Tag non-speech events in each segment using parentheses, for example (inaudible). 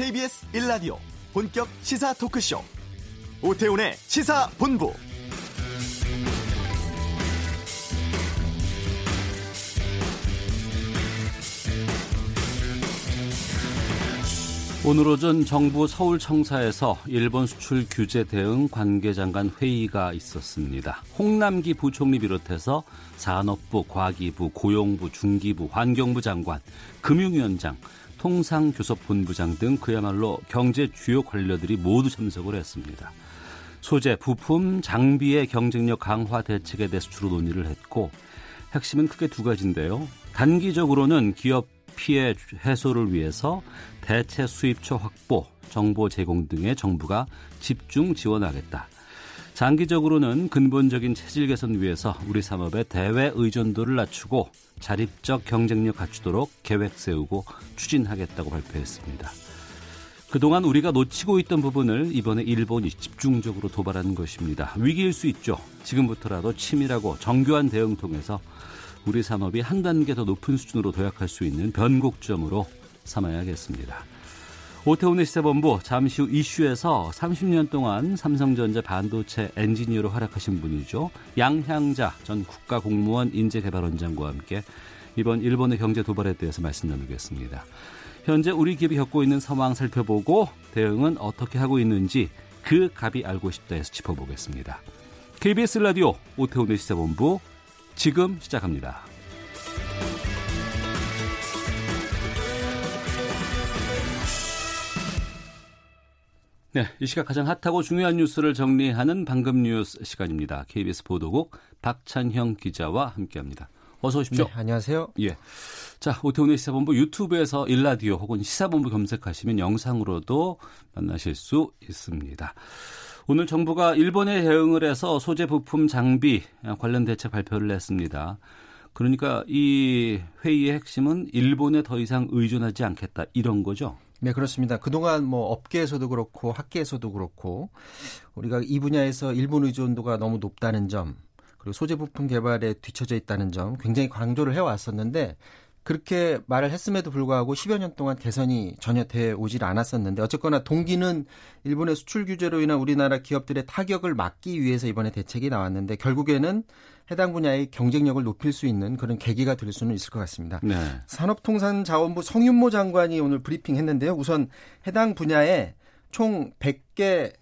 KBS 1라디오 본격 시사 토크쇼 오태훈의 시사본부 오늘 오전 정부 서울청사에서 일본 수출 규제 대응 관계장관 회의가 있었습니다. 홍남기 부총리 비롯해서 산업부, 과기부, 고용부, 중기부, 환경부 장관, 금융위원장, 통상교섭본부장 등 그야말로 경제 주요 관료들이 모두 참석을 했습니다. 소재, 부품, 장비의 경쟁력 강화 대책에 대해서 주로 논의를 했고 핵심은 크게 두 가지인데요. 단기적으로는 기업 피해 해소를 위해서 대체 수입처 확보, 정보 제공 등의 정부가 집중 지원하겠다. 장기적으로는 근본적인 체질 개선 위해서 우리 산업의 대외 의존도를 낮추고 자립적 경쟁력 갖추도록 계획 세우고 추진하겠다고 발표했습니다. 그동안 우리가 놓치고 있던 부분을 이번에 일본이 집중적으로 도발하는 것입니다. 위기일 수 있죠. 지금부터라도 치밀하고 정교한 대응 통해서 우리 산업이 한 단계 더 높은 수준으로 도약할 수 있는 변곡점으로 삼아야겠습니다. 오태훈의 시사본부 잠시 후 이슈에서 30년 동안 삼성전자 반도체 엔지니어로 활약하신 분이죠. 양향자 전 국가공무원 인재개발원장과 함께 이번 일본의 경제 도발에 대해서 말씀 나누겠습니다. 현재 우리 기업이 겪고 있는 상황 살펴보고 대응은 어떻게 하고 있는지 그 갑이 알고 싶다 해서 짚어보겠습니다. KBS 라디오 오태훈의 시사본부 지금 시작합니다. 네, 이 시각 가장 핫하고 중요한 뉴스를 정리하는 방금 뉴스 시간입니다. KBS 보도국 박찬형 기자와 함께합니다. 어서 오십시오. 네, 안녕하세요. 예. 자, 오태훈의 시사본부 유튜브에서 일라디오 혹은 시사본부 검색하시면 영상으로도 만나실 수 있습니다. 오늘 정부가 일본에 대응을 해서 소재 부품 장비 관련 대책 발표를 했습니다. 그러니까 이 회의의 핵심은 일본에 더 이상 의존하지 않겠다 이런 거죠. 네, 그렇습니다. 그동안 뭐 업계에서도 그렇고 학계에서도 그렇고 우리가 이 분야에서 일본 의존도가 너무 높다는 점 그리고 소재 부품 개발에 뒤처져 있다는 점 굉장히 강조를 해왔었는데 그렇게 말을 했음에도 불구하고 10여 년 동안 개선이 전혀 돼 오질 않았었는데 어쨌거나 동기는 일본의 수출 규제로 인한 우리나라 기업들의 타격을 막기 위해서 이번에 대책이 나왔는데 결국에는 해당 분야의 경쟁력을 높일 수 있는 그런 계기가 될 수는 있을 것 같습니다. 네. 산업통상자원부 성윤모 장관이 오늘 브리핑했는데요. 우선 해당 분야에 총 100개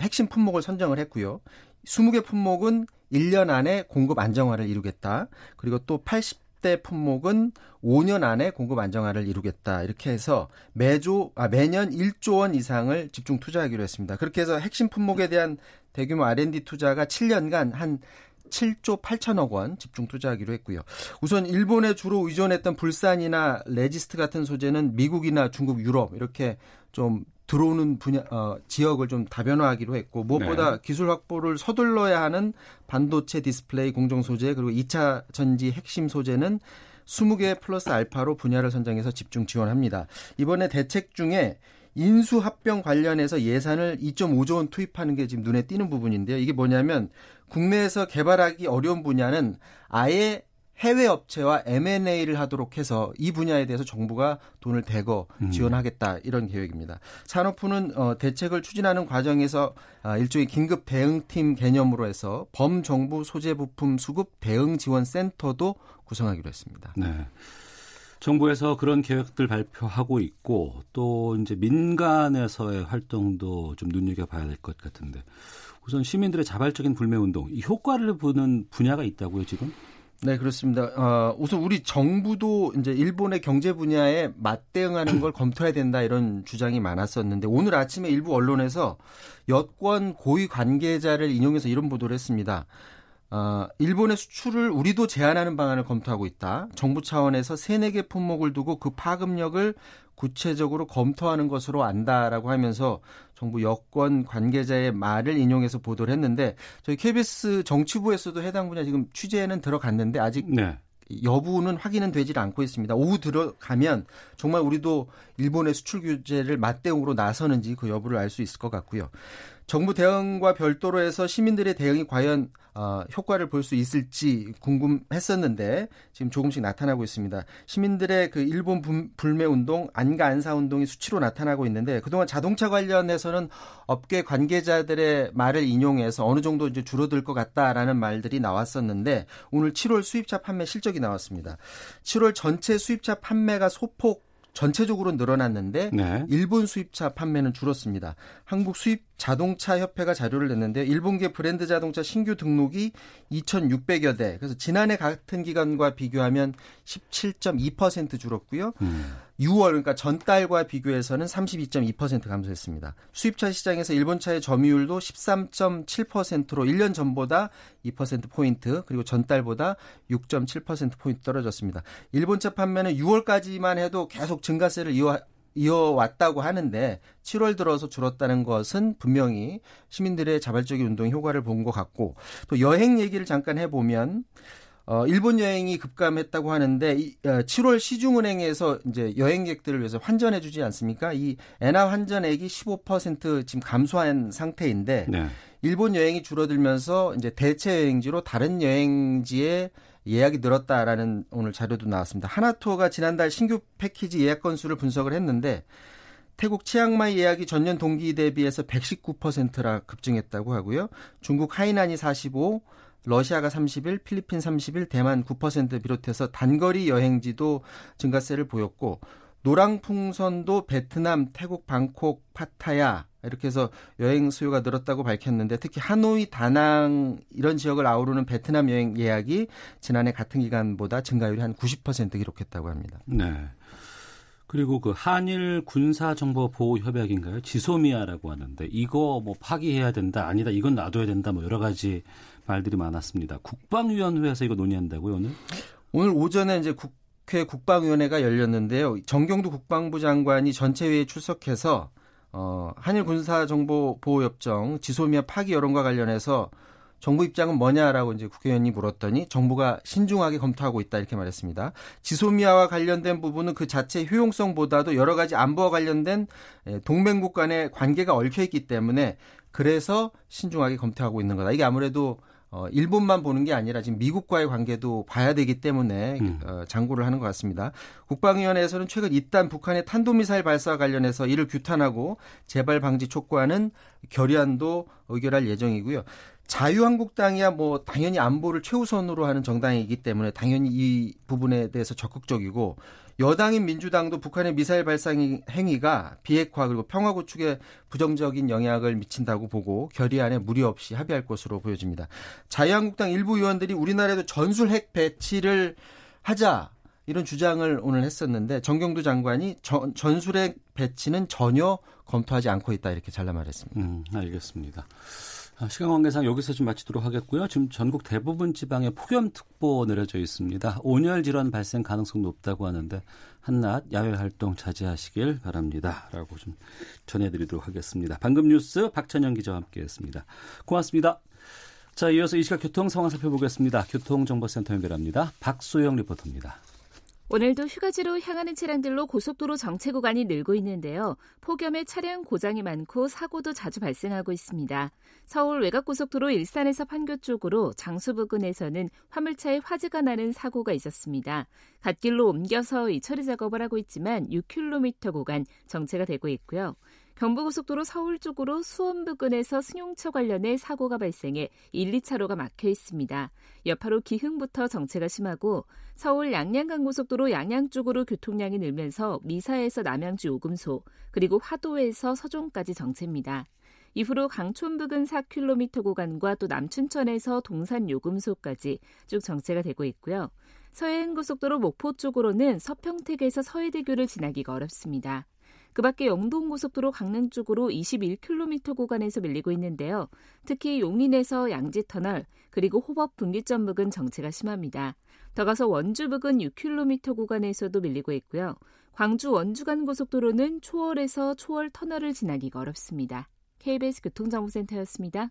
핵심 품목을 선정을 했고요. 20개 품목은 1년 안에 공급 안정화를 이루겠다. 그리고 또 80 대 품목은 5년 안에 공급 안정화를 이루겠다. 이렇게 해서 매조 아 매년 1조 원 이상을 집중 투자하기로 했습니다. 그렇게 해서 핵심 품목에 대한 대규모 R&D 투자가 7년간 한 7조 8천억 원 집중 투자하기로 했고요. 우선 일본에 주로 의존했던 불산이나 레지스트 같은 소재는 미국이나 중국, 유럽 이렇게 좀 들어오는 분야 어, 지역을 좀 다변화하기로 했고 무엇보다 네. 기술 확보를 서둘러야 하는 반도체 디스플레이 공정 소재 그리고 2차 전지 핵심 소재는 20개 플러스 알파로 분야를 선정해서 집중 지원합니다. 이번에 대책 중에 인수 합병 관련해서 예산을 2.5조 원 투입하는 게 지금 눈에 띄는 부분인데요. 이게 뭐냐면 국내에서 개발하기 어려운 분야는 아예 해외 업체와 M&A를 하도록 해서 이 분야에 대해서 정부가 돈을 대거 음. 지원하겠다 이런 계획입니다. 산업부는 어, 대책을 추진하는 과정에서 아, 일종의 긴급 대응팀 개념으로 해서 범정부 소재 부품 수급 대응 지원 센터도 구성하기로 했습니다. 네. 정부에서 그런 계획들 발표하고 있고 또 이제 민간에서의 활동도 좀 눈여겨 봐야 될 것 같은데 우선 시민들의 자발적인 불매 운동 이 효과를 보는 분야가 있다고요 지금? 네, 그렇습니다. 어, 우선 우리 정부도 이제 일본의 경제 분야에 맞대응하는 걸 검토해야 된다 이런 주장이 많았었는데 오늘 아침에 일부 언론에서 여권 고위 관계자를 인용해서 이런 보도를 했습니다. 어, 일본의 수출을 우리도 제한하는 방안을 검토하고 있다. 정부 차원에서 세네 개 품목을 두고 그 파급력을 구체적으로 검토하는 것으로 안다라고 하면서 정부 여권 관계자의 말을 인용해서 보도를 했는데 저희 KBS 정치부에서도 해당 분야 지금 취재는 들어갔는데 아직 네. 여부는 확인은 되질 않고 있습니다. 오후 들어가면 정말 우리도 일본의 수출 규제를 맞대응으로 나서는지 그 여부를 알 수 있을 것 같고요. 정부 대응과 별도로 해서 시민들의 대응이 과연 어, 효과를 볼 수 있을지 궁금했었는데 지금 조금씩 나타나고 있습니다. 시민들의 그 일본 불매 운동, 안가 안사 운동이 수치로 나타나고 있는데 그동안 자동차 관련해서는 업계 관계자들의 말을 인용해서 어느 정도 이제 줄어들 것 같다라는 말들이 나왔었는데 오늘 7월 수입차 판매 실적이 나왔습니다. 7월 전체 수입차 판매가 소폭 전체적으로 늘어났는데 네. 일본 수입차 판매는 줄었습니다. 한국 수입 자동차 협회가 자료를 냈는데 일본계 브랜드 자동차 신규 등록이 2,600여 대. 그래서 지난해 같은 기간과 비교하면 17.2% 줄었고요. 음. 6월 그러니까 전달과 비교해서는 32.2% 감소했습니다. 수입차 시장에서 일본차의 점유율도 13.7%로 1년 전보다 2% 포인트 그리고 전달보다 6.7% 포인트 떨어졌습니다. 일본차 판매는 6월까지만 해도 계속 증가세를 이어 이어왔다고 하는데 7월 들어서 줄었다는 것은 분명히 시민들의 자발적인 운동 효과를 본 것 같고 또 여행 얘기를 잠깐 해보면 어, 일본 여행이 급감했다고 하는데 이, 어, 7월 시중은행에서 이제 여행객들을 위해서 환전해 주지 않습니까? 이 엔화 환전액이 15% 지금 감소한 상태인데 네. 일본 여행이 줄어들면서 이제 대체 여행지로 다른 여행지에 예약이 늘었다라는 오늘 자료도 나왔습니다. 하나투어가 지난달 신규 패키지 예약 건수를 분석을 했는데 태국 치앙마이 예약이 전년 동기 대비해서 119%라 급증했다고 하고요. 중국 하이난이 45, 러시아가 30일, 필리핀 30일, 대만 9% 비롯해서 단거리 여행지도 증가세를 보였고 노랑풍선도 베트남, 태국, 방콕, 파타야 이렇게 해서 여행 수요가 늘었다고 밝혔는데 특히 하노이, 다낭 이런 지역을 아우르는 베트남 여행 예약이 지난해 같은 기간보다 증가율이 한 90% 기록했다고 합니다. 네. 그리고 그 한일 군사 정보 보호 협약인가요? 지소미아라고 하는데 이거 뭐 파기해야 된다, 아니다, 이건 놔둬야 된다, 뭐 여러 가지 말들이 많았습니다. 국방위원회에서 이거 논의한다고요 오늘? 오늘 오전에 이제 국회 국방위원회가 열렸는데요. 정경두 국방부 장관이 전체회의에 출석해서 어, 한일 군사 정보 보호 협정 지소미아 파기 여론과 관련해서 정부 입장은 뭐냐라고 이제 국회의원이 물었더니 정부가 신중하게 검토하고 있다 이렇게 말했습니다. 지소미아와 관련된 부분은 그 자체 효용성보다도 여러 가지 안보와 관련된 예, 동맹국 간의 관계가 얽혀 있기 때문에 그래서 신중하게 검토하고 있는 거다. 이게 아무래도 어, 일본만 보는 게 아니라 지금 미국과의 관계도 봐야 되기 때문에 음. 어, 장고를 하는 것 같습니다. 국방위원회에서는 최근 이단 북한의 탄도미사일 발사와 관련해서 이를 규탄하고 재발 방지 촉구하는 결의안도 의결할 예정이고요. 자유한국당이야 뭐 당연히 안보를 최우선으로 하는 정당이기 때문에 당연히 이 부분에 대해서 적극적이고 여당인 민주당도 북한의 미사일 발사 행위가 비핵화 그리고 평화 구축에 부정적인 영향을 미친다고 보고 결의안에 무리 없이 합의할 것으로 보여집니다. 자유한국당 일부 의원들이 우리나라에도 전술 핵 배치를 하자 이런 주장을 오늘 했었는데 정경두 장관이 전, 전술핵 배치는 전혀 검토하지 않고 있다 이렇게 잘라 말했습니다. 음, 알겠습니다. 아, 시간 관계상 여기서 좀 마치도록 하겠고요. 지금 전국 대부분 지방에 폭염특보 내려져 있습니다. 온열 질환 발생 가능성 높다고 하는데 한낮 야외 활동 자제하시길 바랍니다. 라고 좀 전해드리도록 하겠습니다. 방금 뉴스 박찬영 기자와 함께했습니다. 고맙습니다. 자, 이어서 이 시각 교통 상황 살펴보겠습니다. 교통정보센터 연결합니다. 박소영 리포터입니다. 오늘도 휴가지로 향하는 차량들로 고속도로 정체 구간이 늘고 있는데요. 폭염에 차량 고장이 많고 사고도 자주 발생하고 있습니다. 서울 외곽고속도로 일산에서 판교 쪽으로 장수 부근에서는 화물차에 화재가 나는 사고가 있었습니다. 갓길로 옮겨서 이 처리 작업을 하고 있지만 6km 구간 정체가 되고 있고요. 경부고속도로 서울 쪽으로 수원 부근에서 승용차 관련해 사고가 발생해 1, 2차로가 막혀 있습니다. 여파로 기흥부터 정체가 심하고 서울 양양간 고속도로 양양 쪽으로 교통량이 늘면서 미사에서 남양주 오금소 그리고 화도에서 서종까지 정체입니다. 이후로 강촌 부근 4km 구간과 또 남춘천에서 동산 요금소까지 쭉 정체가 되고 있고요. 서해안고속도로 목포 쪽으로는 서평택에서 서해대교를 지나기가 어렵습니다. 그 밖에 영동고속도로 강릉 쪽으로 21km 구간에서 밀리고 있는데요. 특히 용인에서 양지터널 그리고 호법 분기점 부근 정체가 심합니다. 더 가서 원주 부근 6km 구간에서도 밀리고 있고요. 광주 원주간 고속도로는 초월에서 초월 터널을 지나기가 어렵습니다. KBS 교통정보센터였습니다.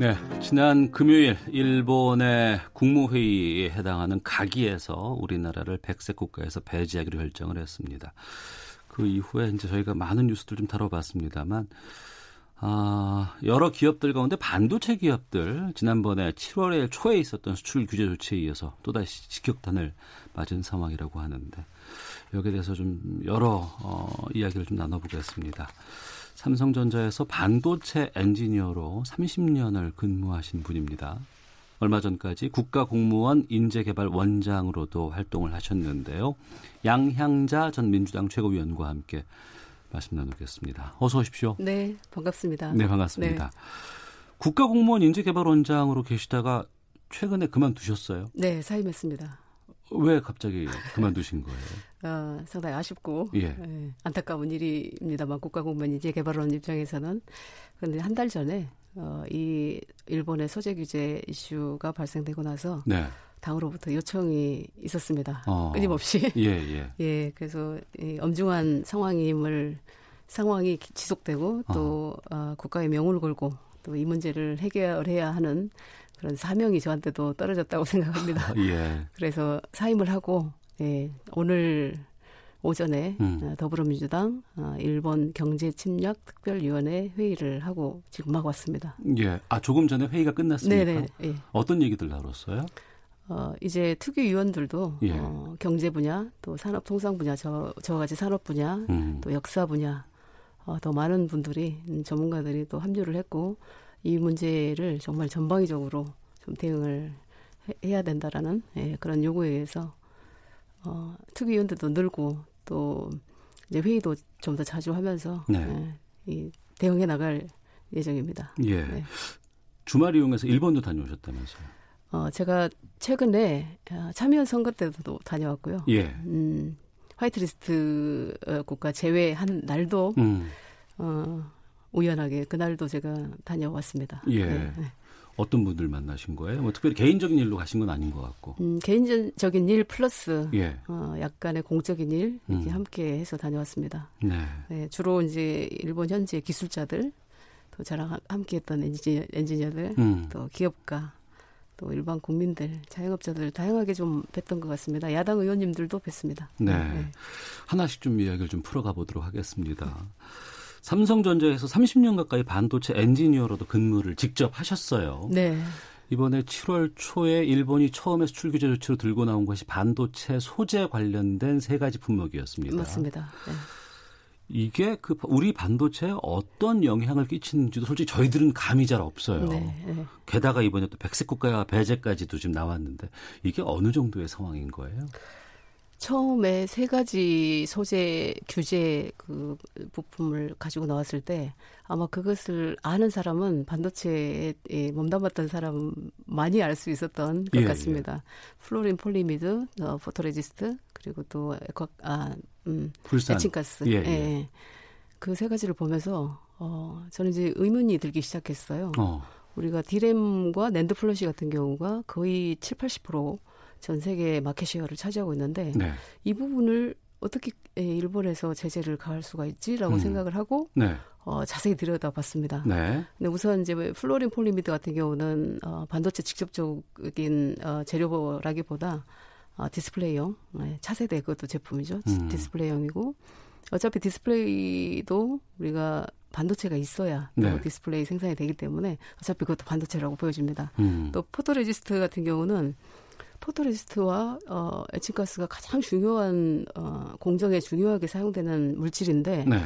네, 지난 금요일 일본의 국무회의에 해당하는 가기에서 우리나라를 백색 국가에서 배제하기로 결정을 했습니다. 그 이후에 이제 저희가 많은 뉴스들 좀 다뤄봤습니다만 아, 여러 기업들 가운데 반도체 기업들 지난번에 7월에 초에 있었던 수출 규제 조치에 이어서 또다시 직격탄을 맞은 상황이라고 하는데 여기에 대해서 좀 여러 어, 이야기를 좀 나눠보겠습니다. 삼성전자에서 반도체 엔지니어로 30년을 근무하신 분입니다. 얼마 전까지 국가공무원 인재개발 원장으로도 활동을 하셨는데요. 양향자 전 민주당 최고위원과 함께 말씀 나누겠습니다. 어서 오십시오. 네, 반갑습니다. 네, 반갑습니다. 네. 국가공무원 인재개발원장으로 계시다가 최근에 그만두셨어요? 네, 사임했습니다. 왜 갑자기 그만두신 거예요? (laughs) 어, 상당히 아쉽고 예. 예, 안타까운 일입니다만 국가공무원 인재 개발원 입장에서는 그런데 한 달 전에 어, 이 일본의 소재 규제 이슈가 발생되고 나서 네. 당으로부터 요청이 있었습니다. 어. 끊임없이. 예, 예. (laughs) 예, 그래서 이 엄중한 상황임을 상황이 지속되고 또 어. 어, 국가의 명운을 걸고 또 이 문제를 해결해야 하는 그런 사명이 저한테도 떨어졌다고 (laughs) 생각합니다. 예. 그래서 사임을 하고 예, 오늘 오전에 음. 어, 더불어민주당 어, 일본 경제 침략 특별위원회 회의를 하고 지금 막 왔습니다. 예. 아 조금 전에 회의가 끝났습니까? 네네. 예. 어떤 얘기들 나눴어요? 어, 이제 특위 위원들도 예. 어, 경제 분야, 또 산업 통상 분야, 저 저와 같이 산업 분야, 음. 또 역사 분야, 어, 더 많은 분들이 음, 전문가들이 또 합류를 했고 이 문제를 정말 전방위적으로 좀 대응을 해, 야 된다라는 예, 그런 요구에 의해서 어, 특위 위원들도 늘고 또 이제 회의도 좀 더 자주 하면서 네. 예, 이 대응해 나갈 예정입니다. 예. 네. 주말 이용해서 일본도 다녀오셨다면서요? 어, 제가 최근에 어, 참여연 선거 때도 다녀왔고요. 예. 음, 화이트리스트 어, 국가 제외한 날도 음. 어, 우연하게 그날도 제가 다녀왔습니다. 예. 네, 네. 어떤 분들 만나신 거예요? 뭐 특별히 개인적인 일로 가신 건 아닌 것 같고. 음, 개인적인 일 플러스 예. 어, 약간의 공적인 일 이렇게 음. 함께 해서 다녀왔습니다. 네. 네. 주로 이제 일본 현지 기술자들 또 저랑 함께했던 엔지니어, 엔지니어들 음. 또 기업가 또 일반 국민들, 자영업자들 다양하게 좀 뵀던 것 같습니다. 야당 의원님들도 뵀습니다. 네. 네. 하나씩 좀 이야기를 좀 풀어가 보도록 하겠습니다. 삼성전자에서 30년 가까이 반도체 엔지니어로도 근무를 직접 하셨어요. 네. 이번에 7월 초에 일본이 처음에 수출 규제 조치로 들고 나온 것이 반도체 소재 관련된 세 가지 품목이었습니다. 맞습니다. 네. 이게 그 우리 반도체에 어떤 영향을 끼치는지도 솔직히 저희들은 감이 잘 없어요. 네, 네. 게다가 이번에 또 백색 국가 배제까지도 지금 나왔는데 이게 어느 정도의 상황인 거예요? 처음에 세 가지 소재 규제 그 부품을 가지고 나왔을 때 아마 그것을 아는 사람은 반도체에 몸담았던 사람 많이 알 수 있었던 것 예, 예. 같습니다. 예. 플로린 폴리이미드, 어, 포토레지스트 그리고 또 에코 아 음, 불산. 에칭가스. 예, 예. 예. 그 세 가지를 보면서 어 저는 이제 의문이 들기 시작했어요. 어. 우리가 디램과 낸드 플래시 같은 경우가 거의 7, 80% 전 세계 market share를 차지하고 있는데 네. 이 부분을 어떻게 일본에서 제재를 가할 수가 있지라고 음. 생각을 하고 네. 어, 자세히 들여다봤습니다. 네. 근데 우선 이제 플로린 폴리이미드 같은 경우는 어, 반도체 직접적인 어, 재료라기보다 어, 디스플레이용 네, 차세대 그것도 제품이죠. 음. 디스플레이용이고 어차피 디스플레이도 우리가 반도체가 있어야 네. 디스플레이 생산이 되기 때문에 어차피 그것도 반도체라고 보여집니다. 음. 또 포토레지스트 같은 경우는 포토레지스트와 어, 에칭가스가 가장 중요한 어, 공정에 중요하게 사용되는 물질인데 네.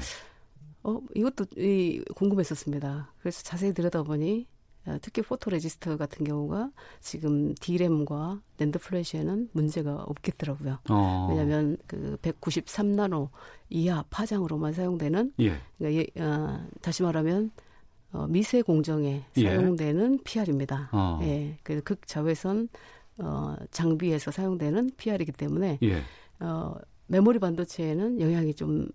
어, 이것도 이, 궁금했었습니다. 그래서 자세히 들여다보니 어, 특히 포토레지스트 같은 경우가 지금 D램과 낸드 플래시에는 문제가 없겠더라고요. 어. 왜냐하면 그 193나노 이하 파장으로만 사용되는 예. 그러니까 예, 어, 다시 말하면 어, 미세 공정에 예. 사용되는 PR입니다. 어. 예, 그 극자외선 어, 장비에서 사용되는 PR이기 때문에 예. 어, 메모리 반도체에는 영향이 좀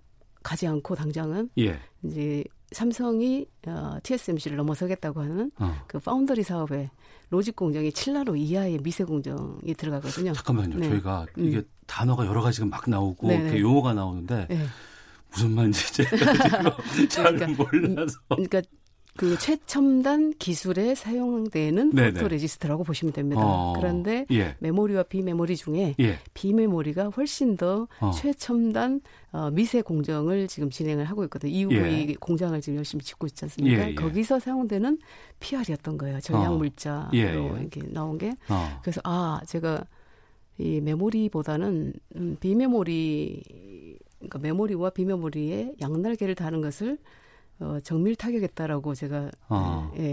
가지 않고 당장은 예. 이제 삼성이 어, TSMC를 넘어서겠다고 하는 어. 그 파운더리 사업에 로직 공정이 7나노 이하의 미세 공정이 들어가거든요. 잠깐만요. 네. 저희가 음. 이게 단어가 여러 가지가 막 나오고. 이렇게 용어가 나오는데 네. 무슨 말인지 제가 지금 (laughs) 잘 그러니까 몰라서. 그러니까 그 최첨단 기술에 사용되는. 포토레지스트라고 보시면 됩니다. 어. 그런데 예. 메모리와 비메모리 중에 예. 비메모리가 훨씬 더 어. 최첨단 어, 미세 공정을 지금 진행을 하고 있거든요. EUV 예. 공장을 지금 열심히 짓고 있지 않습니까? 예, 예. 거기서 사용되는 PR이었던 거예요. 전략 어. 물자로 예, 예. 이렇게 나온 게. 어. 그래서 아 제가 이 메모리보다는 음, 비메모리 그러니까 메모리와 비메모리의 양날개를 다는 것을 어, 정밀 타격했다라고 제가 어. 예,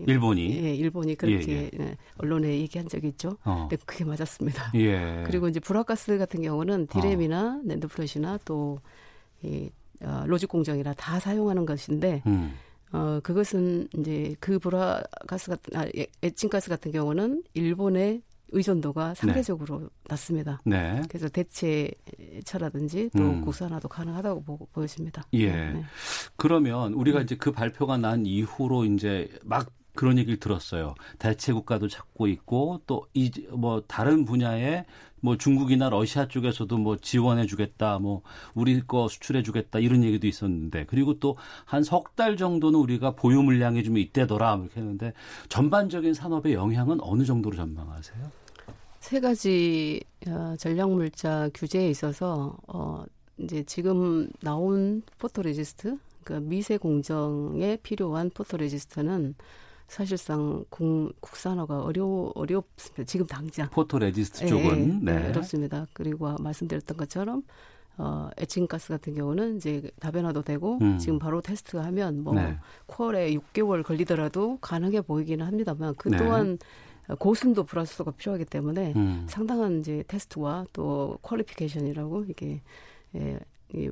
예, 일본이. 예, 일본이 그렇게 예, 예, 언론에 얘기한 적이 있죠. 어. 근데 그게 맞았습니다. 예. (laughs) 그리고 이제 불화가스 같은 경우는 디램이나 낸드 플래시나 또 이, 어, 로직 공정이나 다 사용하는 것인데 음. 어, 그것은 이제 그 불화가스 같은 아, 에- 에칭가스 같은 경우는 일본의 의존도가 상대적으로 낮습니다. 네. 그래서 대체처라든지 또 음. 국산화도 가능하다고 보, 보여집니다. 예. 네. 그러면 우리가 이제 그 발표가 난 이후로 이제 막 그런 얘기를 들었어요. 대체 국가도 찾고 있고 또 이 뭐 다른 분야에 뭐 중국이나 러시아 쪽에서도 뭐 지원해 주겠다. 뭐 우리 거 수출해 주겠다. 이런 얘기도 있었는데 그리고 또 한 석 달 정도는 우리가 보유 물량이 좀 이때더라. 이렇게 했는데 전반적인 산업의 영향은 어느 정도로 전망하세요? 세 가지 어, 전략 물자 규제에 있어서 어, 이제 지금 나온 포토레지스트, 그러니까 미세 공정에 필요한 포토레지스트는 사실상 공, 국산화가 어려 어렵습니다. 지금 당장. 포토 레지스트 예, 쪽은 예, 네. 어렵습니다. 그리고 말씀드렸던 것처럼 어, 에칭 가스 같은 경우는 이제 다변화도 되고 음. 지금 바로 테스트가 하면 뭐 네. 퀄에 6개월 걸리더라도 가능해 보이기는 합니다만 그 네. 또한 고순도 불화수소가 필요하기 때문에 음. 상당한 이제 테스트와 또 퀄리피케이션이라고 이게 예, 이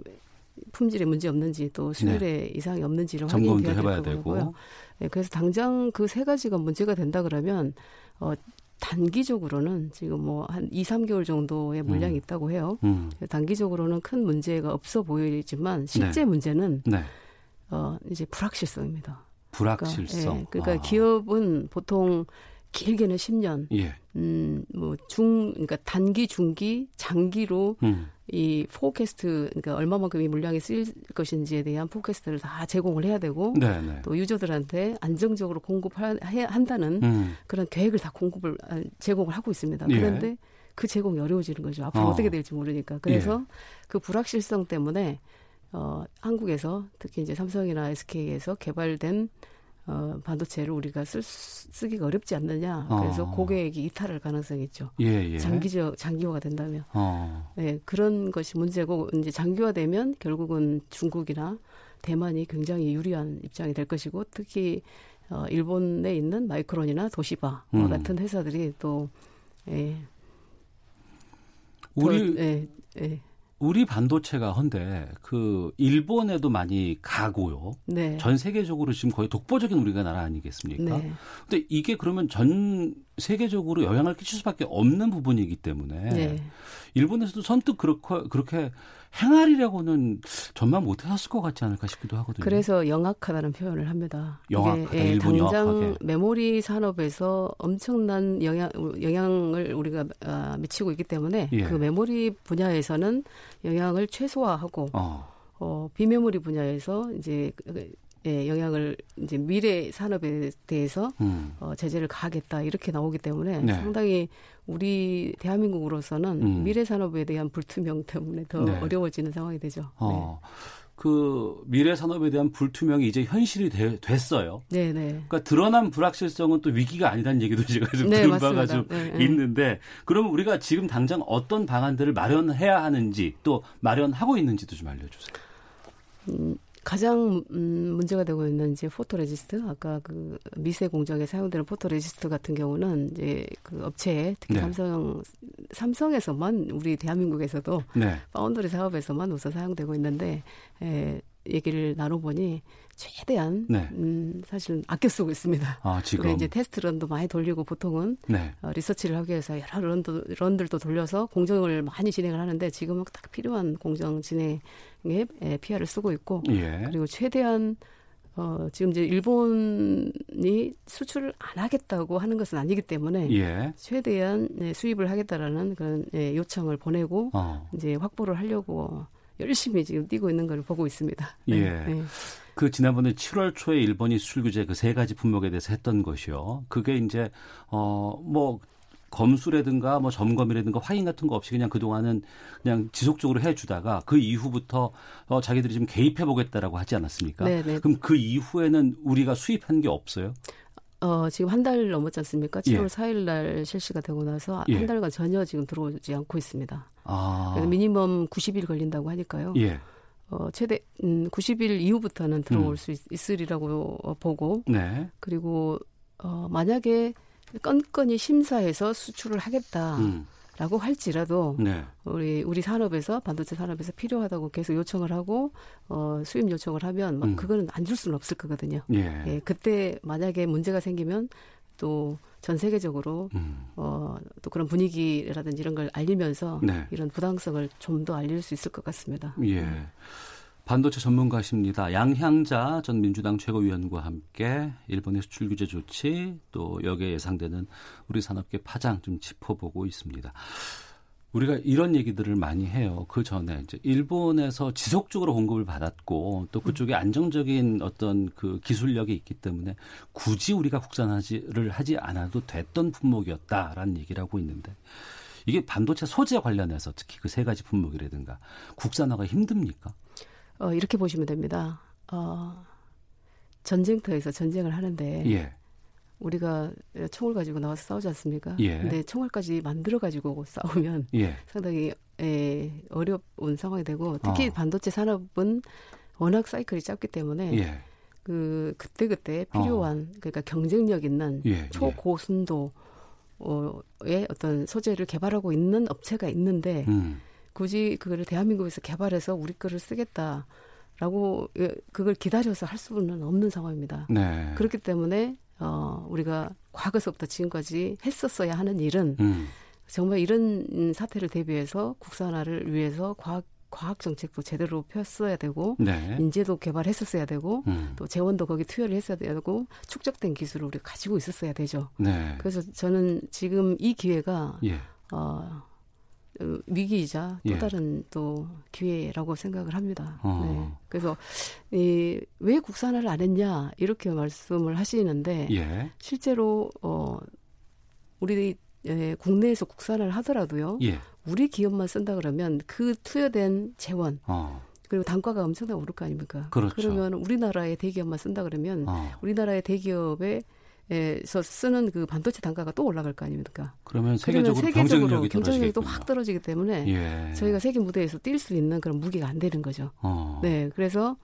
품질에 문제 없는지 또 수율에 이상이 없는지를 네. 확인해야 해봐야 될 거고요. 되고. 예, 그래서 당장 그 세 가지가 문제가 된다 그러면 어 단기적으로는 지금 뭐 한 2, 3개월 정도의 물량이 음. 있다고 해요. 음. 단기적으로는 큰 문제가 없어 보이지만 실제 네. 문제는 네. 어 이제 불확실성입니다. 불확실성. 예, 그러니까 아. 기업은 보통 길게는 10년, 예. 음, 뭐 중, 그러니까 단기, 중기, 장기로 음. 이 포캐스트, 그러니까 얼마만큼 이 물량이 쓰일 것인지에 대한 포캐스트를 다 제공을 해야 되고 네, 네. 또 유저들한테 안정적으로 공급한다는 음. 그런 계획을 다 공급을 아, 제공을 하고 있습니다. 예. 그런데 그 제공이 어려워지는 거죠. 앞으로 어. 어. 떻게 될지 모르니까. 그래서 예. 그 불확실성 때문에 어, 한국에서 특히 이제 삼성이나 SK에서 개발된 어, 반도체를 우리가 쓸, 수- 쓰기가 어렵지 않느냐. 그래서 어. 고객이 이탈할 가능성이 있죠. 예, 예. 장기적 장기화가 된다면. 어. 네, 그런 것이 문제고 이제 장기화되면 결국은 중국이나 대만이 굉장히 유리한 입장이 될 것이고 특히 어, 일본에 있는 마이크론이나 도시바와 음. 같은 회사들이 또 예, 우리 더, 예, 예, 우리 반도체가 헌데 그 일본에도 많이 가고요. 네, 전 세계적으로 지금 거의 독보적인 우리가 나라 아니겠습니까? 네, 근데 이게 그러면 전 세계적으로 영향을 끼칠 수밖에 없는 부분이기 때문에 네. 일본에서도 선뜻 그렇게 그렇게 행하리라고는 전망 못 했을 것 같지 않을까 싶기도 하거든요. 그래서 영악하다는 표현을 합니다. 영악하다, 예, 일본이 당장 영악하게. 메모리 산업에서 엄청난 영향, 영향을 우리가 아, 미치고 있기 때문에 예. 그 메모리 분야에서는 영향을 최소화하고 어. 어, 비메모리 분야에서 이제 그, 예, 영향을 이제 미래 산업에 대해서 음. 어, 제재를 가하겠다 이렇게 나오기 때문에 네. 상당히 우리 대한민국으로서는 음. 미래 산업에 대한 불투명 때문에 더 네. 어려워지는 상황이 되죠. 어. 그 미래 산업에 대한 불투명이 이제 현실이 되- 됐어요. 네, 네. 그러니까 드러난 불확실성은 또 위기가 아니다는 얘기도 제가 좀 네, 들은 바가. 좀 네, 네. 있는데 그러면 우리가 지금 당장 어떤 방안들을 마련해야 하는지 또 마련하고 있는지도 좀 알려 주세요. 음, 가장 음, 문제가 되고 있는 이제 포토레지스트 아까 그 미세 공정에 사용되는 포토레지스트 같은 경우는 이제 그 업체에 특히 네. 삼성 삼성에서만 우리 대한민국에서도 네. 파운드리 사업에서만 우선 사용되고 있는데 에, 얘기를 나눠보니 최대한 네. 음, 사실 아껴 쓰고 있습니다. 아, 지금 이제 테스트 런도 많이 돌리고 보통은 네. 어, 리서치를 하기 위해서 여러 런도, 런들도 돌려서 공정을 많이 진행을 하는데 지금은 딱 필요한 공정 진행에 예, PR을 쓰고 있고 예. 그리고 최대한 어, 지금 이제 일본이 수출을 안 하겠다고 하는 것은 아니기 때문에 예. 최대한 네, 수입을 하겠다라는 그런 예, 요청을 보내고 어. 이제 확보를 하려고 열심히 지금 뛰고 있는 걸 보고 있습니다. 네, 예. 네. 그 지난번에 7월 초에 일본이 수출 규제 그 세 가지 품목에 대해서 했던 것이요. 그게 이제 어뭐 검수라든가 뭐 점검이라든가 확인 같은 거 없이 그냥 그동안은 그냥 지속적으로 해주다가 그 이후부터 어, 자기들이 좀 개입해 보겠다라고 하지 않았습니까? 네네. 그럼 그 이후에는 우리가 수입한 게 없어요? 어, 지금 한 달 넘었지 않습니까? 7월 예. 4일 날 실시가 되고 나서 예. 한 달간 전혀 지금 들어오지 않고 있습니다. 아, 그래서 미니멈 90일 걸린다고 하니까요. 예, 어, 최대 음, 90일 이후부터는 들어올 음. 수 있, 있으리라고 어, 보고 네, 그리고 어, 만약에 건건이 심사해서 수출을 하겠다 라고 음, 할지라도 네, 우리 우리 산업에서 반도체 산업에서 필요하다고 계속 요청을 하고 어, 수입 요청을 하면 막 음. 그거는 안 줄 수는 없을 거거든요. 예, 예, 그때 만약에 문제가 생기면 또 전 세계적으로 음, 어, 또 그런 분위기라든지 이런 걸 알리면서 네. 이런 부당성을 좀 더 알릴 수 있을 것 같습니다. 예. 반도체 전문가십니다. 양향자 전 민주당 최고위원과 함께 일본의 수출 규제 조치 또 여기에 예상되는 우리 산업계 파장 좀 짚어보고 있습니다. 우리가 이런 얘기들을 많이 해요. 그 전에 이제 일본에서 지속적으로 공급을 받았고 또 그쪽에 안정적인 어떤 그 기술력이 있기 때문에 굳이 우리가 국산화를 하지 않아도 됐던 품목이었다라는 얘기를 하고 있는데 이게 반도체 소재 관련해서 특히 그 세 가지 품목이라든가 국산화가 힘듭니까? 어, 이렇게 보시면 됩니다. 어, 전쟁터에서 전쟁을 하는데 예. 우리가 총을 가지고 나와서 싸우지 않습니까? 예. 근데 총알까지 만들어 가지고 싸우면 예. 상당히 에, 어려운 상황이 되고 특히 어. 반도체 산업은 워낙 사이클이 짧기 때문에 예. 그 그때 그때 필요한 그러니까 경쟁력 있는 예. 초고순도 어의 어떤 소재를 개발하고 있는 업체가 있는데 예. 음. 굳이 그거를 대한민국에서 개발해서 우리 거를 쓰겠다 라고 예, 그걸 기다려서 할 수는 없는 상황입니다. 네. 그렇기 때문에 어 우리가 과거서부터 지금까지 했었어야 하는 일은 음. 정말 이런 사태를 대비해서 국산화를 위해서 과학 과학 정책도 제대로 폈어야 되고 네. 인재도 개발했었어야 되고 음. 또 재원도 거기 투여를 했어야 되고 축적된 기술을 우리가 가지고 있었어야 되죠. 네. 그래서 저는 지금 이 기회가 예. 어, 어, 위기이자 또 예. 다른 또 기회라고 생각을 합니다. 어. 네. 그래서 이, 왜 국산화를 안 했냐 이렇게 말씀을 하시는데 예. 실제로 어, 우리 예, 국내에서 국산화를 하더라도요. 예. 우리 기업만 쓴다 그러면 그 투여된 재원 어. 그리고 단가가 엄청나게 오를 거 아닙니까? 그렇죠. 그러면 우리나라의 대기업만 쓴다 그러면 어. 우리나라의 대기업에 에서 쓰는 그 반도체 단가가 또 올라갈 거 아닙니까? 그러면 그러면 세계적으로 세계적으로 경쟁력이 또. 확 떨어지기 때문에 예. 저희가 세계 무대에서 뛸 수 있는 그런 무기가 안 되는 거죠. 어. 네, 그래서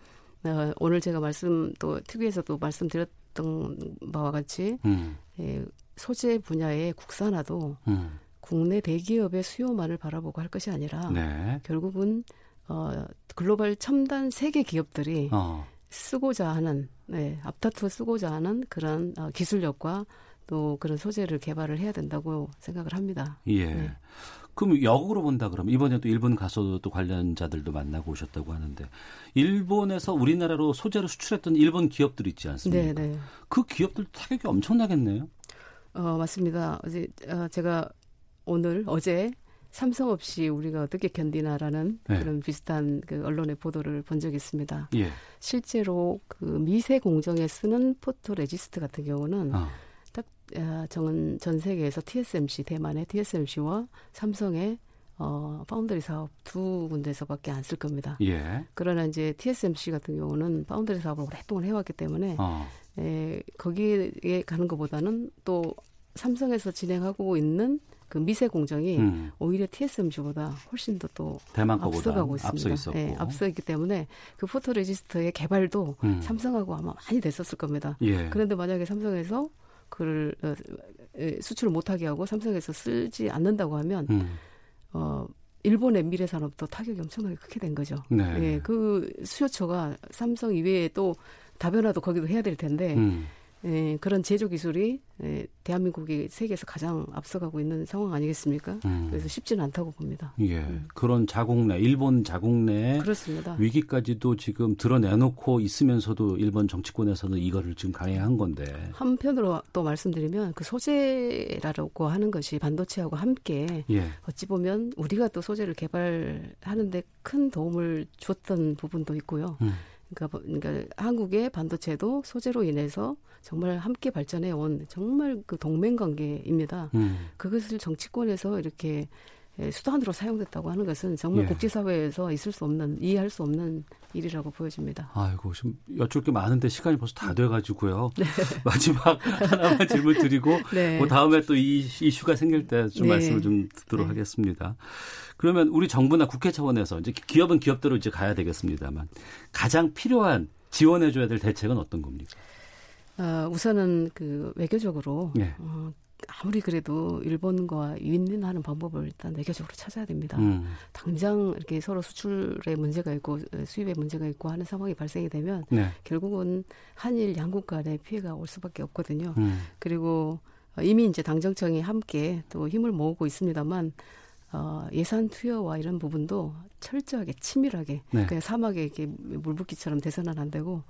어, 오늘 제가 말씀 또 TV에서도 말씀드렸던 바와 같이 음. 예, 소재 분야의 국산화도 음. 국내 대기업의 수요만을 바라보고 할 것이 아니라 네. 결국은 어, 글로벌 첨단 세계 기업들이 어. 쓰고자 하는 네, 앞다투어 쓰고자 하는 그런 어, 기술력과 또 그런 소재를 개발을 해야 된다고 생각을 합니다. 예. 네. 그럼 역으로 본다 그러면 이번에 또 일본 가서도 또 관련자들도 만나고 오셨다고 하는데 일본에서 우리나라로 소재를 수출했던 일본 기업들 있지 않습니까? 네, 네. 그 기업들 타격이 엄청나겠네요. 어, 맞습니다. 어제 어, 제가 오늘 어제 삼성 없이 우리가 어떻게 견디나라는 네. 그런 비슷한 그 언론의 보도를 본 적이 있습니다. 예. 실제로 그 미세 공정에 쓰는 photoresist 같은 경우는 어. 딱 아, 정은 전 세계에서 TSMC 대만의 TSMC와 삼성의 어, 파운드리 사업 두 군데서밖에 안 쓸 겁니다. 예. 그러나 이제 TSMC 같은 경우는 파운드리 사업을 오랫동안 해왔기 때문에 어. 에, 거기에 가는 것보다는 또 삼성에서 진행하고 있는 그 미세 공정이 음. 오히려 TSMC보다 훨씬 더 또 대만 거보다 앞서가고 있습니다. 앞서 있었고. 네, 앞서 있기 때문에 그 포토 레지스터의 개발도 음. 삼성하고 아마 많이 됐었을 겁니다. 예. 그런데 만약에 삼성에서 그를 어, 에, 수출을 못하게 하고 삼성에서 쓰지 않는다고 하면 음. 어, 일본의 미래 산업도 타격이 엄청나게 크게 된 거죠. 네. 예, 그 수요처가 삼성 이외에 또 다변화도 거기도 해야 될 텐데 음. 예, 그런 제조 기술이 예, 대한민국이 세계에서 가장 앞서가고 있는 상황 아니겠습니까? 음. 그래서 쉽지는 않다고 봅니다. 예. 그런 자국 내 일본 자국 내 그렇습니다. 위기까지도 지금 드러내놓고 있으면서도 일본 정치권에서는 이거를 지금 강행한 건데. 한편으로 또 말씀드리면 그 소재라고 하는 것이 반도체하고 함께 예. 어찌 보면 우리가 또 소재를 개발하는데 큰 도움을 줬던 부분도 있고요. 음. 그러니까, 그러니까 한국의 반도체도 소재로 인해서 정말 함께 발전해 온 정말 그 동맹 관계입니다. 음. 그것을 정치권에서 이렇게 예, 수단으로 사용됐다고 하는 것은 정말 예. 국제사회에서 있을 수 없는 이해할 수 없는 일이라고 보여집니다. 아이고, 지금 여쭐 게 많은데 시간이 벌써 다 돼가지고요. 네. (laughs) 마지막 하나만 질문 드리고, (laughs) 네. 그 다음에 또 이 이슈가 생길 때좀 네. 말씀을 좀 듣도록 네. 하겠습니다. 그러면 우리 정부나 국회 차원에서 이제 기업은 기업대로 이제 가야 되겠습니다만 가장 필요한 지원해줘야 될 대책은 어떤 겁니까? 어, 우선은 그 외교적으로 네. 어, 아무리 그래도 일본과 윈윈하는 방법을 일단 외교적으로 찾아야 됩니다. 음. 당장 이렇게 서로 수출에 문제가 있고 어, 수입에 문제가 있고 하는 상황이 발생이 되면 네. 결국은 한일 양국 간의 피해가 올 수밖에 없거든요. 음. 그리고 어, 이미 이제 당정청이 함께 또 힘을 모으고 있습니다만 어, 예산 투여와 이런 부분도 철저하게 치밀하게 네. 그냥 사막에 이렇게 물붓기처럼 돼서는 안 되고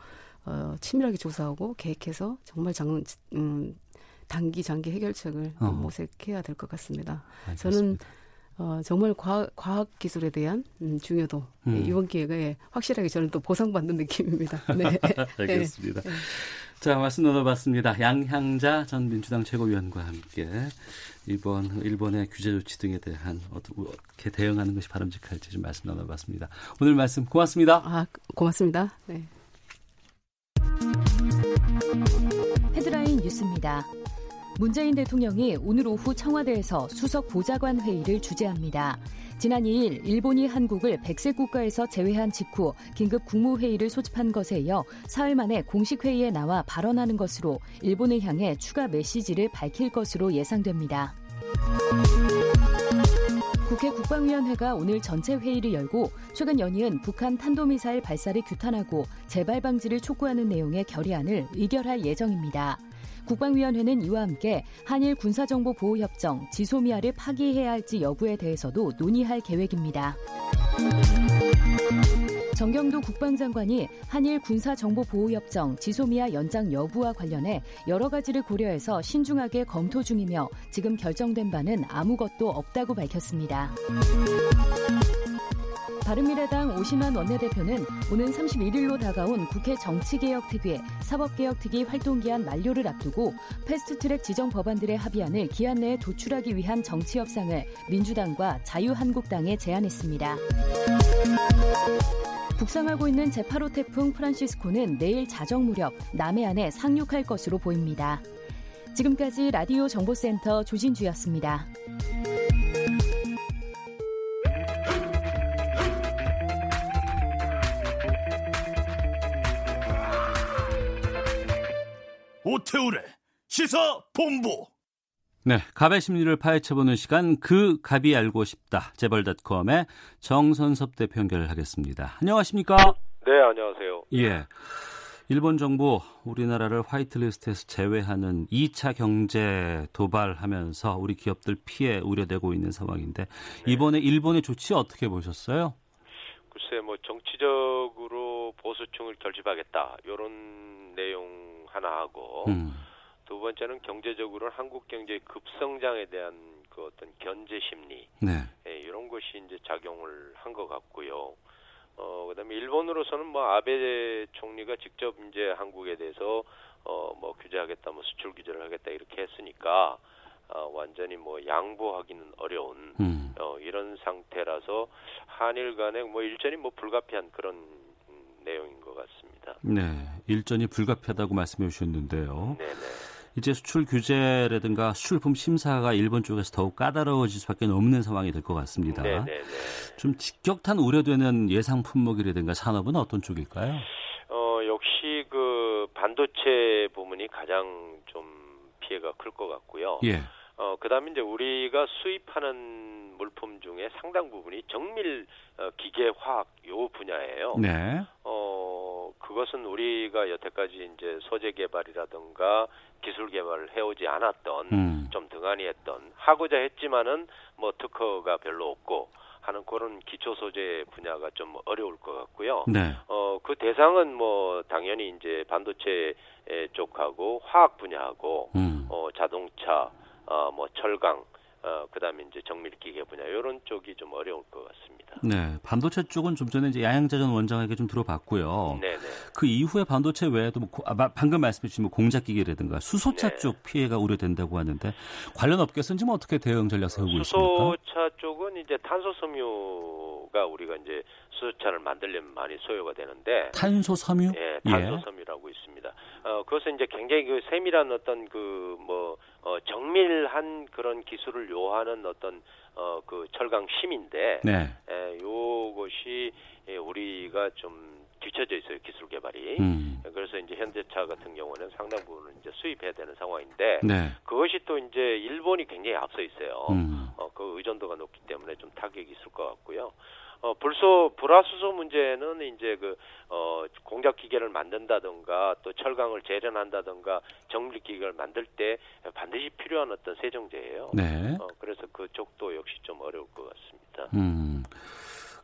어, 치밀하게 조사하고 계획해서 정말 장, 음, 단기 장기 해결책을 어. 모색해야 될 것 같습니다. 알겠습니다. 저는 어, 정말 과학, 과학 기술에 대한 음, 중요도 음. 이번 기회에 확실하게 저는 또 보상받는 느낌입니다. (laughs) 네. 알겠습니다. 자, 말씀 나눠봤습니다. 양향자 전 민주당 최고위원과 함께 이번 일본의 규제 조치 등에 대한 어떻게 대응하는 것이 바람직할지 좀 말씀 나눠봤습니다. 오늘 말씀 고맙습니다. 아, 고맙습니다. 네. 헤드라인 뉴스입니다. 문재인 대통령이 오늘 오후 청와대에서 수석 보좌관 회의를 주재합니다. 지난 2일 일본이 한국을 백색 국가에서 제외한 직후 긴급 국무회의를 소집한 것에 이어 사흘 만에 공식 회의에 나와 발언하는 것으로 일본을 향해 추가 메시지를 밝힐 것으로 예상됩니다. 국회 국방위원회가 오늘 전체 회의를 열고 최근 연이은 북한 탄도미사일 발사를 규탄하고 재발 방지를 촉구하는 내용의 결의안을 의결할 예정입니다. 국방위원회는 이와 함께 한일 군사정보 보호협정 지소미아를 파기해야 할지 여부에 대해서도 논의할 계획입니다. 정경도 국방장관이 한일 군사정보보호협정 지소미아 연장 여부와 관련해 여러 가지를 고려해서 신중하게 검토 중이며 지금 결정된 바는 아무것도 없다고 밝혔습니다. 바른미래당 오신환 원내대표는 오는 31일로 다가온 국회 정치개혁특위, 사법개혁특위 활동기한 만료를 앞두고 패스트트랙 지정 법안들의 합의안을 기한 내에 도출하기 위한 정치 협상을 민주당과 자유한국당에 제안했습니다. 북상하고 있는 제8호 태풍 프란시스코는 내일 자정 무렵 남해안에 상륙할 것으로 보입니다. 지금까지 라디오 정보센터 조진주였습니다. 오태우래 시사 본부. 네, 갑의 심리를 파헤쳐보는 시간 그 갑이 알고 싶다. 재벌닷컴의 정선섭 대표 연결하겠습니다. 안녕하십니까? 네, 안녕하세요. 예. 일본 정부 우리나라를 화이트리스트에서 제외하는 2차 경제 도발하면서 우리 기업들 피해 우려되고 있는 상황인데 이번에 일본의 조치 어떻게 보셨어요? 글쎄 뭐 정치적으로 보수층을 결집하겠다 이런 내용 하나 하고 음, 두 번째는 경제적으로는 한국 경제의 급성장에 대한 그 어떤 견제 심리 네. 예, 이런 것이 이제 작용을 한 것 같고요. 어 그다음에 일본으로서는 뭐 아베 총리가 직접 이제 한국에 대해서 어뭐 규제하겠다, 뭐 수출 규제를 하겠다 이렇게 했으니까 어, 완전히 뭐 양보하기는 어려운 음, 어, 이런 상태라서 한일 간에 뭐 일전이 뭐 불가피한 그런 음, 내용인 것 같습니다. 네. 일전이 불가피하다고 말씀해 주셨는데요. 네네. 이제 수출 규제라든가 수출품 심사가 일본 쪽에서 더욱 까다로워질 수밖에 없는 상황이 될 것 같습니다. 네네네. 좀 직격탄 우려되는 예상 품목이라든가 산업은 어떤 쪽일까요? 어, 역시 그 반도체 부문이 가장 좀 피해가 클 것 같고요. 예. 어, 그 다음에 이제 우리가 수입하는 물품 중에 상당 부분이 정밀 어, 기계 화학 요 분야예요. 네. 어 그것은 우리가 여태까지 이제 소재 개발이라든가 기술 개발을 해오지 않았던 음. 좀 등한히 했던 하고자 했지만은 뭐 특허가 별로 없고 하는 그런 기초 소재 분야가 좀 어려울 것 같고요. 네. 어, 그 대상은 뭐 당연히 이제 반도체 쪽하고 화학 분야하고 음. 어, 자동차, 어, 뭐 철강, 어, 그다음에 이제 정밀 기계 분야 이런 쪽이 좀 어려울 것 같습니다. 네. 반도체 쪽은 좀 전에 이제 양양자 전 원장에게 좀 들어봤고요. 네, 네. 그 이후에 반도체 외에도 뭐 고- 아, 마- 방금 말씀해 주신 뭐 공작기계라든가 수소차 네. 쪽 피해가 우려된다고 하는데 관련 업계에서는 지금 어떻게 대응 전략 세우고 있습니까? 수소차 쪽은 이제 탄소 섬유 가 우리가 이제 수소차를 만들려면 많이 소요가 되는데 탄소 섬유? 예, 탄소 섬유라고 있습니다. 어, 그것은 이제 굉장히 그 세밀한 어떤 그뭐 어, 정밀한 그런 기술을 요하는 어떤 어, 그 철강 심인데 네. 에, 요것이 예, 우리가 좀 뒤처져 있어요 기술 개발이. 음. 그래서 이제 현대차 같은 경우는 상당 부분을 이제 수입해야 되는 상황인데 네. 그것이 또 이제 일본이 굉장히 앞서 있어요. 음. 어, 그 의존도가 높기 때문에 좀 타격이 있을 것 같고요. 어, 불소 불화수소 문제는 이제 그 어, 공작 기계를 만든다든가 또 철강을 재련한다든가 정밀 기계를 만들 때 반드시 필요한 어떤 세정제예요. 네. 어, 그래서 그쪽도 역시 좀 어려울 것 같습니다. 음.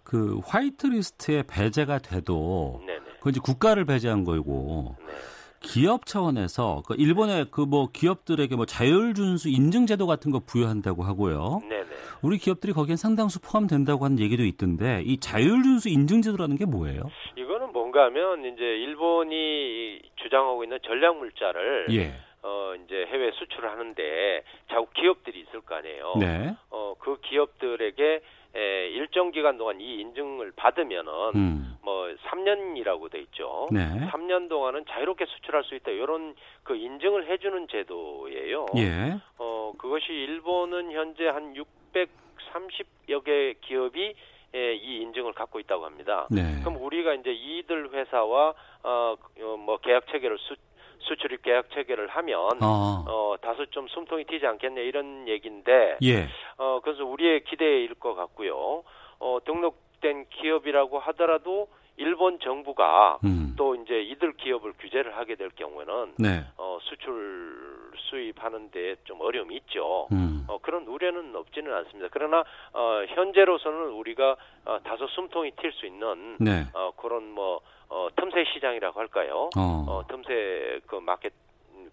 그 white list에 배제가 돼도 네네. 그 이제 국가를 배제한 거고 네. 기업 차원에서 그 일본의 그 뭐 기업들에게 뭐 자율 준수 인증 제도 같은 거 부여한다고 하고요. 네네. 우리 기업들이 거기엔 상당수 포함된다고 하는 얘기도 있던데 이 자율 준수 인증 제도라는 게 뭐예요? 이거는 뭔가 하면 이제 일본이 주장하고 있는 전략 물자를 예. 어 이제 해외 수출을 하는데 자국 기업들이 있을 거 아니에요. 네. 어그 기업들에게 에, 일정 기간 동안 이 인증을 받으면은 음. 뭐 3년이라고 돼 있죠. 네. 3년 동안은 자유롭게 수출할 수 있다. 이런 그 인증을 해주는 제도예요. 예. 어 그것이 일본은 현재 한 630여 개 기업이 에, 이 인증을 갖고 있다고 합니다. 네. 그럼 우리가 이제 이들 회사와 어 뭐 계약 체계를 수, 수출입 계약 체계를 하면 어. 어 다소 좀 숨통이 튀지 않겠냐 이런 얘기인데 예. 어 그래서 우리의 기대일 것 같고요. 어 등록된 기업이라고 하더라도 일본 정부가 음. 또 이제 이들 기업을 규제를 하게 될 경우에는 네. 어 수출 수입하는 데 좀 어려움이 있죠. 음. 어, 그런 우려는 없지는 않습니다. 그러나 어, 현재로서는 우리가 어, 다소 숨통이 튈 수 있는 네. 어, 그런 뭐 어, 틈새 시장이라고 할까요? 어. 어, 틈새 그 마켓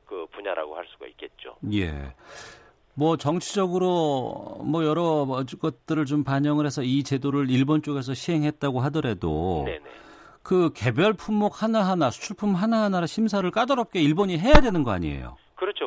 그 분야라고 할 수가 있겠죠. 예. 뭐 정치적으로 뭐 여러 뭐 것들을 좀 반영을 해서 이 제도를 일본 쪽에서 시행했다고 하더라도 네네. 그 개별 품목 하나하나 수출품 하나하나를 심사를 까다롭게 일본이 해야 되는 거 아니에요?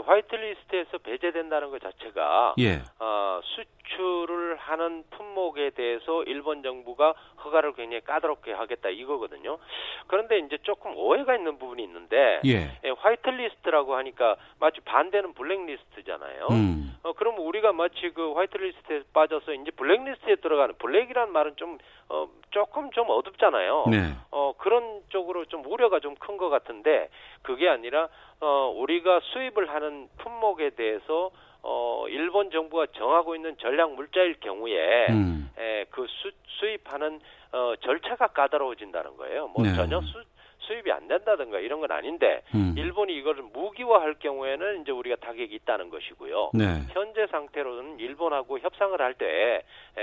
white list에서 배제된다는 것 자체가 예. 어, 수출을 하는 품목에 대해서 일본 정부가 허가를 굉장히 까다롭게 하겠다 이거거든요. 그런데 이제 조금 오해가 있는 부분이 있는데 예. 예, white list라고 하니까 마치 반대는 블랙리스트잖아요. 음. 어, 그럼 우리가 마치 그 white list에 빠져서 이제 블랙리스트에 들어가는 black이라는 말은 좀 어, 조금 좀 어둡잖아요. 네. 어, 그런 쪽으로 좀 우려가 좀 큰 것 같은데 그게 아니라 어, 우리가 수입을 하는 품목에 대해서 어, 일본 정부가 정하고 있는 전략 물자일 경우에 음. 에, 그 수, 수입하는 어, 절차가 까다로워진다는 거예요. 뭐 네. 전혀 수, 수입이 안 된다든가 이런 건 아닌데 음. 일본이 이거를 무기화할 경우에는 이제 우리가 타격이 있다는 것이고요. 네. 현재 상태로는 일본하고 협상을 할 때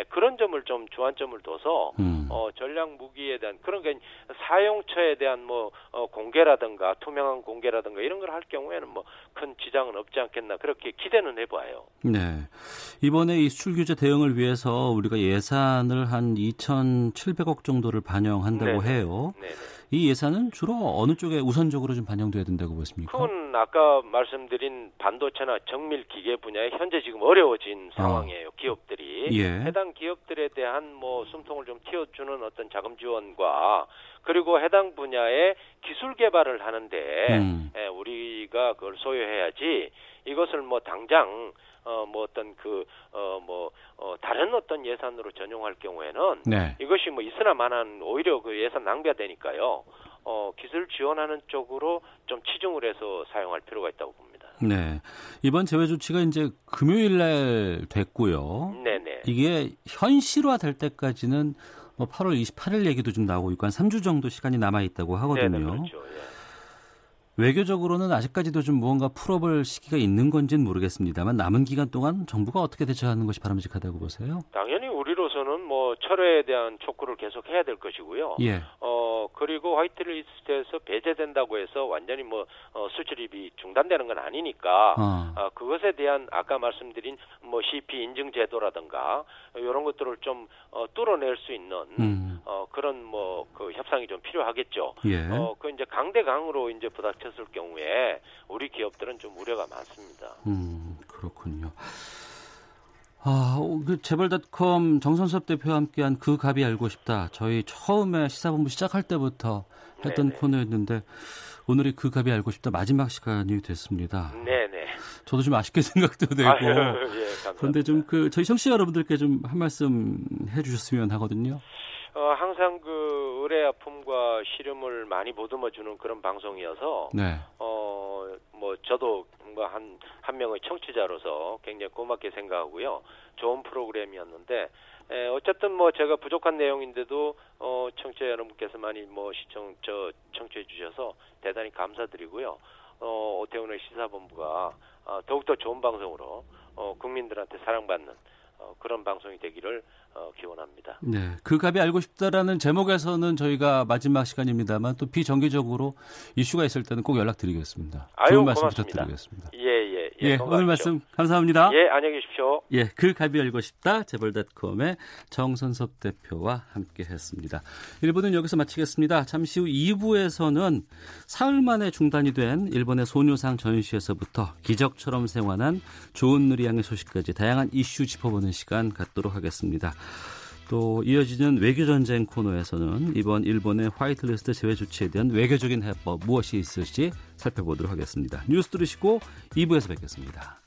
그런 점을 좀 주안점을 둬서 음. 어, 전략 무기에 대한 그런 게 사용처에 대한 뭐 어, 공개라든가 투명한 공개라든가 이런 걸 할 경우에는 뭐 큰 지장은 없지 않겠나 그렇게 기대는 해봐요. 네. 이번에 이 수출 규제 대응을 위해서 우리가 예산을 한 2,700억 정도를 반영한다고 네네. 해요. 네네. 이 예산은 주로 어느 쪽에 우선적으로 좀 반영돼야 된다고 보십니까? 그건 아까 말씀드린 반도체나 정밀 기계 분야에 현재 지금 어려워진 상황이에요. 기업들이 예. 해당 기업들에 대한 뭐 숨통을 좀 틔워주는 어떤 자금 지원과 그리고 해당 분야의 기술 개발을 하는데 음. 예, 우리가 그걸 소유해야지 이것을 뭐 당장 어 뭐 어떤 그 어 뭐 어, 다른 어떤 예산으로 전용할 경우에는 네. 이것이 뭐 있으나 마나한 오히려 그 예산 낭비가 되니까요. 어, 기술 지원하는 쪽으로 좀 치중을 해서 사용할 필요가 있다고 봅니다. 네. 이번 제외 조치가 이제 금요일 날 됐고요. 네네. 이게 현실화 될 때까지는 뭐 8월 28일 얘기도 좀 나오고 있고 한 3주 정도 시간이 남아 있다고 하거든요. 네네, 그렇죠. 예. 외교적으로는 아직까지도 좀 무언가 풀어볼 시기가 있는 건지는 모르겠습니다만 남은 기간 동안 정부가 어떻게 대처하는 것이 바람직하다고 보세요? 당연히 뭐 철회에 대한 촉구를 계속 해야 될 것이고요. 예. 어 그리고 화이트리스트에서 배제된다고 해서 완전히 뭐 어, 수출입이 중단되는 건 아니니까 어. 아, 그것에 대한 아까 말씀드린 뭐 CP 인증 제도라든가 이런 것들을 좀 어, 뚫어낼 수 있는 음. 어, 그런 뭐 그 협상이 좀 필요하겠죠. 예. 어, 그 이제 강대강으로 이제 부닥쳤을 경우에 우리 기업들은 좀 우려가 많습니다. 음, 그렇군요. 아, 어, 그 재벌닷컴 정선섭 대표와 함께한 그 갑이 알고 싶다. 저희 처음에 시사본부 시작할 때부터 했던 네네. 코너였는데 오늘이 그 갑이 알고 싶다 마지막 시간이 됐습니다. 네네. 저도 좀 아쉽게 (laughs) 생각도 되고. 아유, 예. 그런데 좀 그 저희 청취자 여러분들께 좀 한 말씀 해주셨으면 하거든요. 어, 항상 그 의뢰 아픔과 시름을 많이 보듬어 주는 그런 방송이어서 네. 어, 뭐 저도 뭐 한한 명의 청취자로서 굉장히 고맙게 생각하고요. 좋은 프로그램이었는데 에, 어쨌든 뭐 제가 부족한 내용인데도 어, 청취자 여러분께서 많이 뭐 시청 저 청취해 주셔서 대단히 감사드리고요. 어, 오태훈의 시사본부가 어, 더욱더 좋은 방송으로 어, 국민들한테 사랑받는 어, 그런 방송이 되기를 어, 기원합니다. 네. 그 갑이 알고 싶다라는 제목에서는 저희가 마지막 시간입니다만 또 비정기적으로 이슈가 있을 때는 꼭 연락드리겠습니다. 아유, 좋은 말씀 고맙습니다. 부탁드리겠습니다. 예, 예, 예. 오늘 말씀 감사합니다. 예, 안녕히 계십시오. 예, 그 갑이 알고 싶다. 재벌닷컴의 정선섭 대표와 함께 했습니다. 1부는 여기서 마치겠습니다. 잠시 후 2부에서는 사흘 만에 중단이 된 일본의 소녀상 전시에서부터 기적처럼 생활한 좋은 누리양의 소식까지 다양한 이슈 짚어보는 시간 갖도록 하겠습니다. 또 이어지는 외교전쟁 코너에서는 이번 일본의 화이트리스트 제외 조치에 대한 외교적인 해법 무엇이 있을지 살펴보도록 하겠습니다. 뉴스 들으시고 2부에서 뵙겠습니다.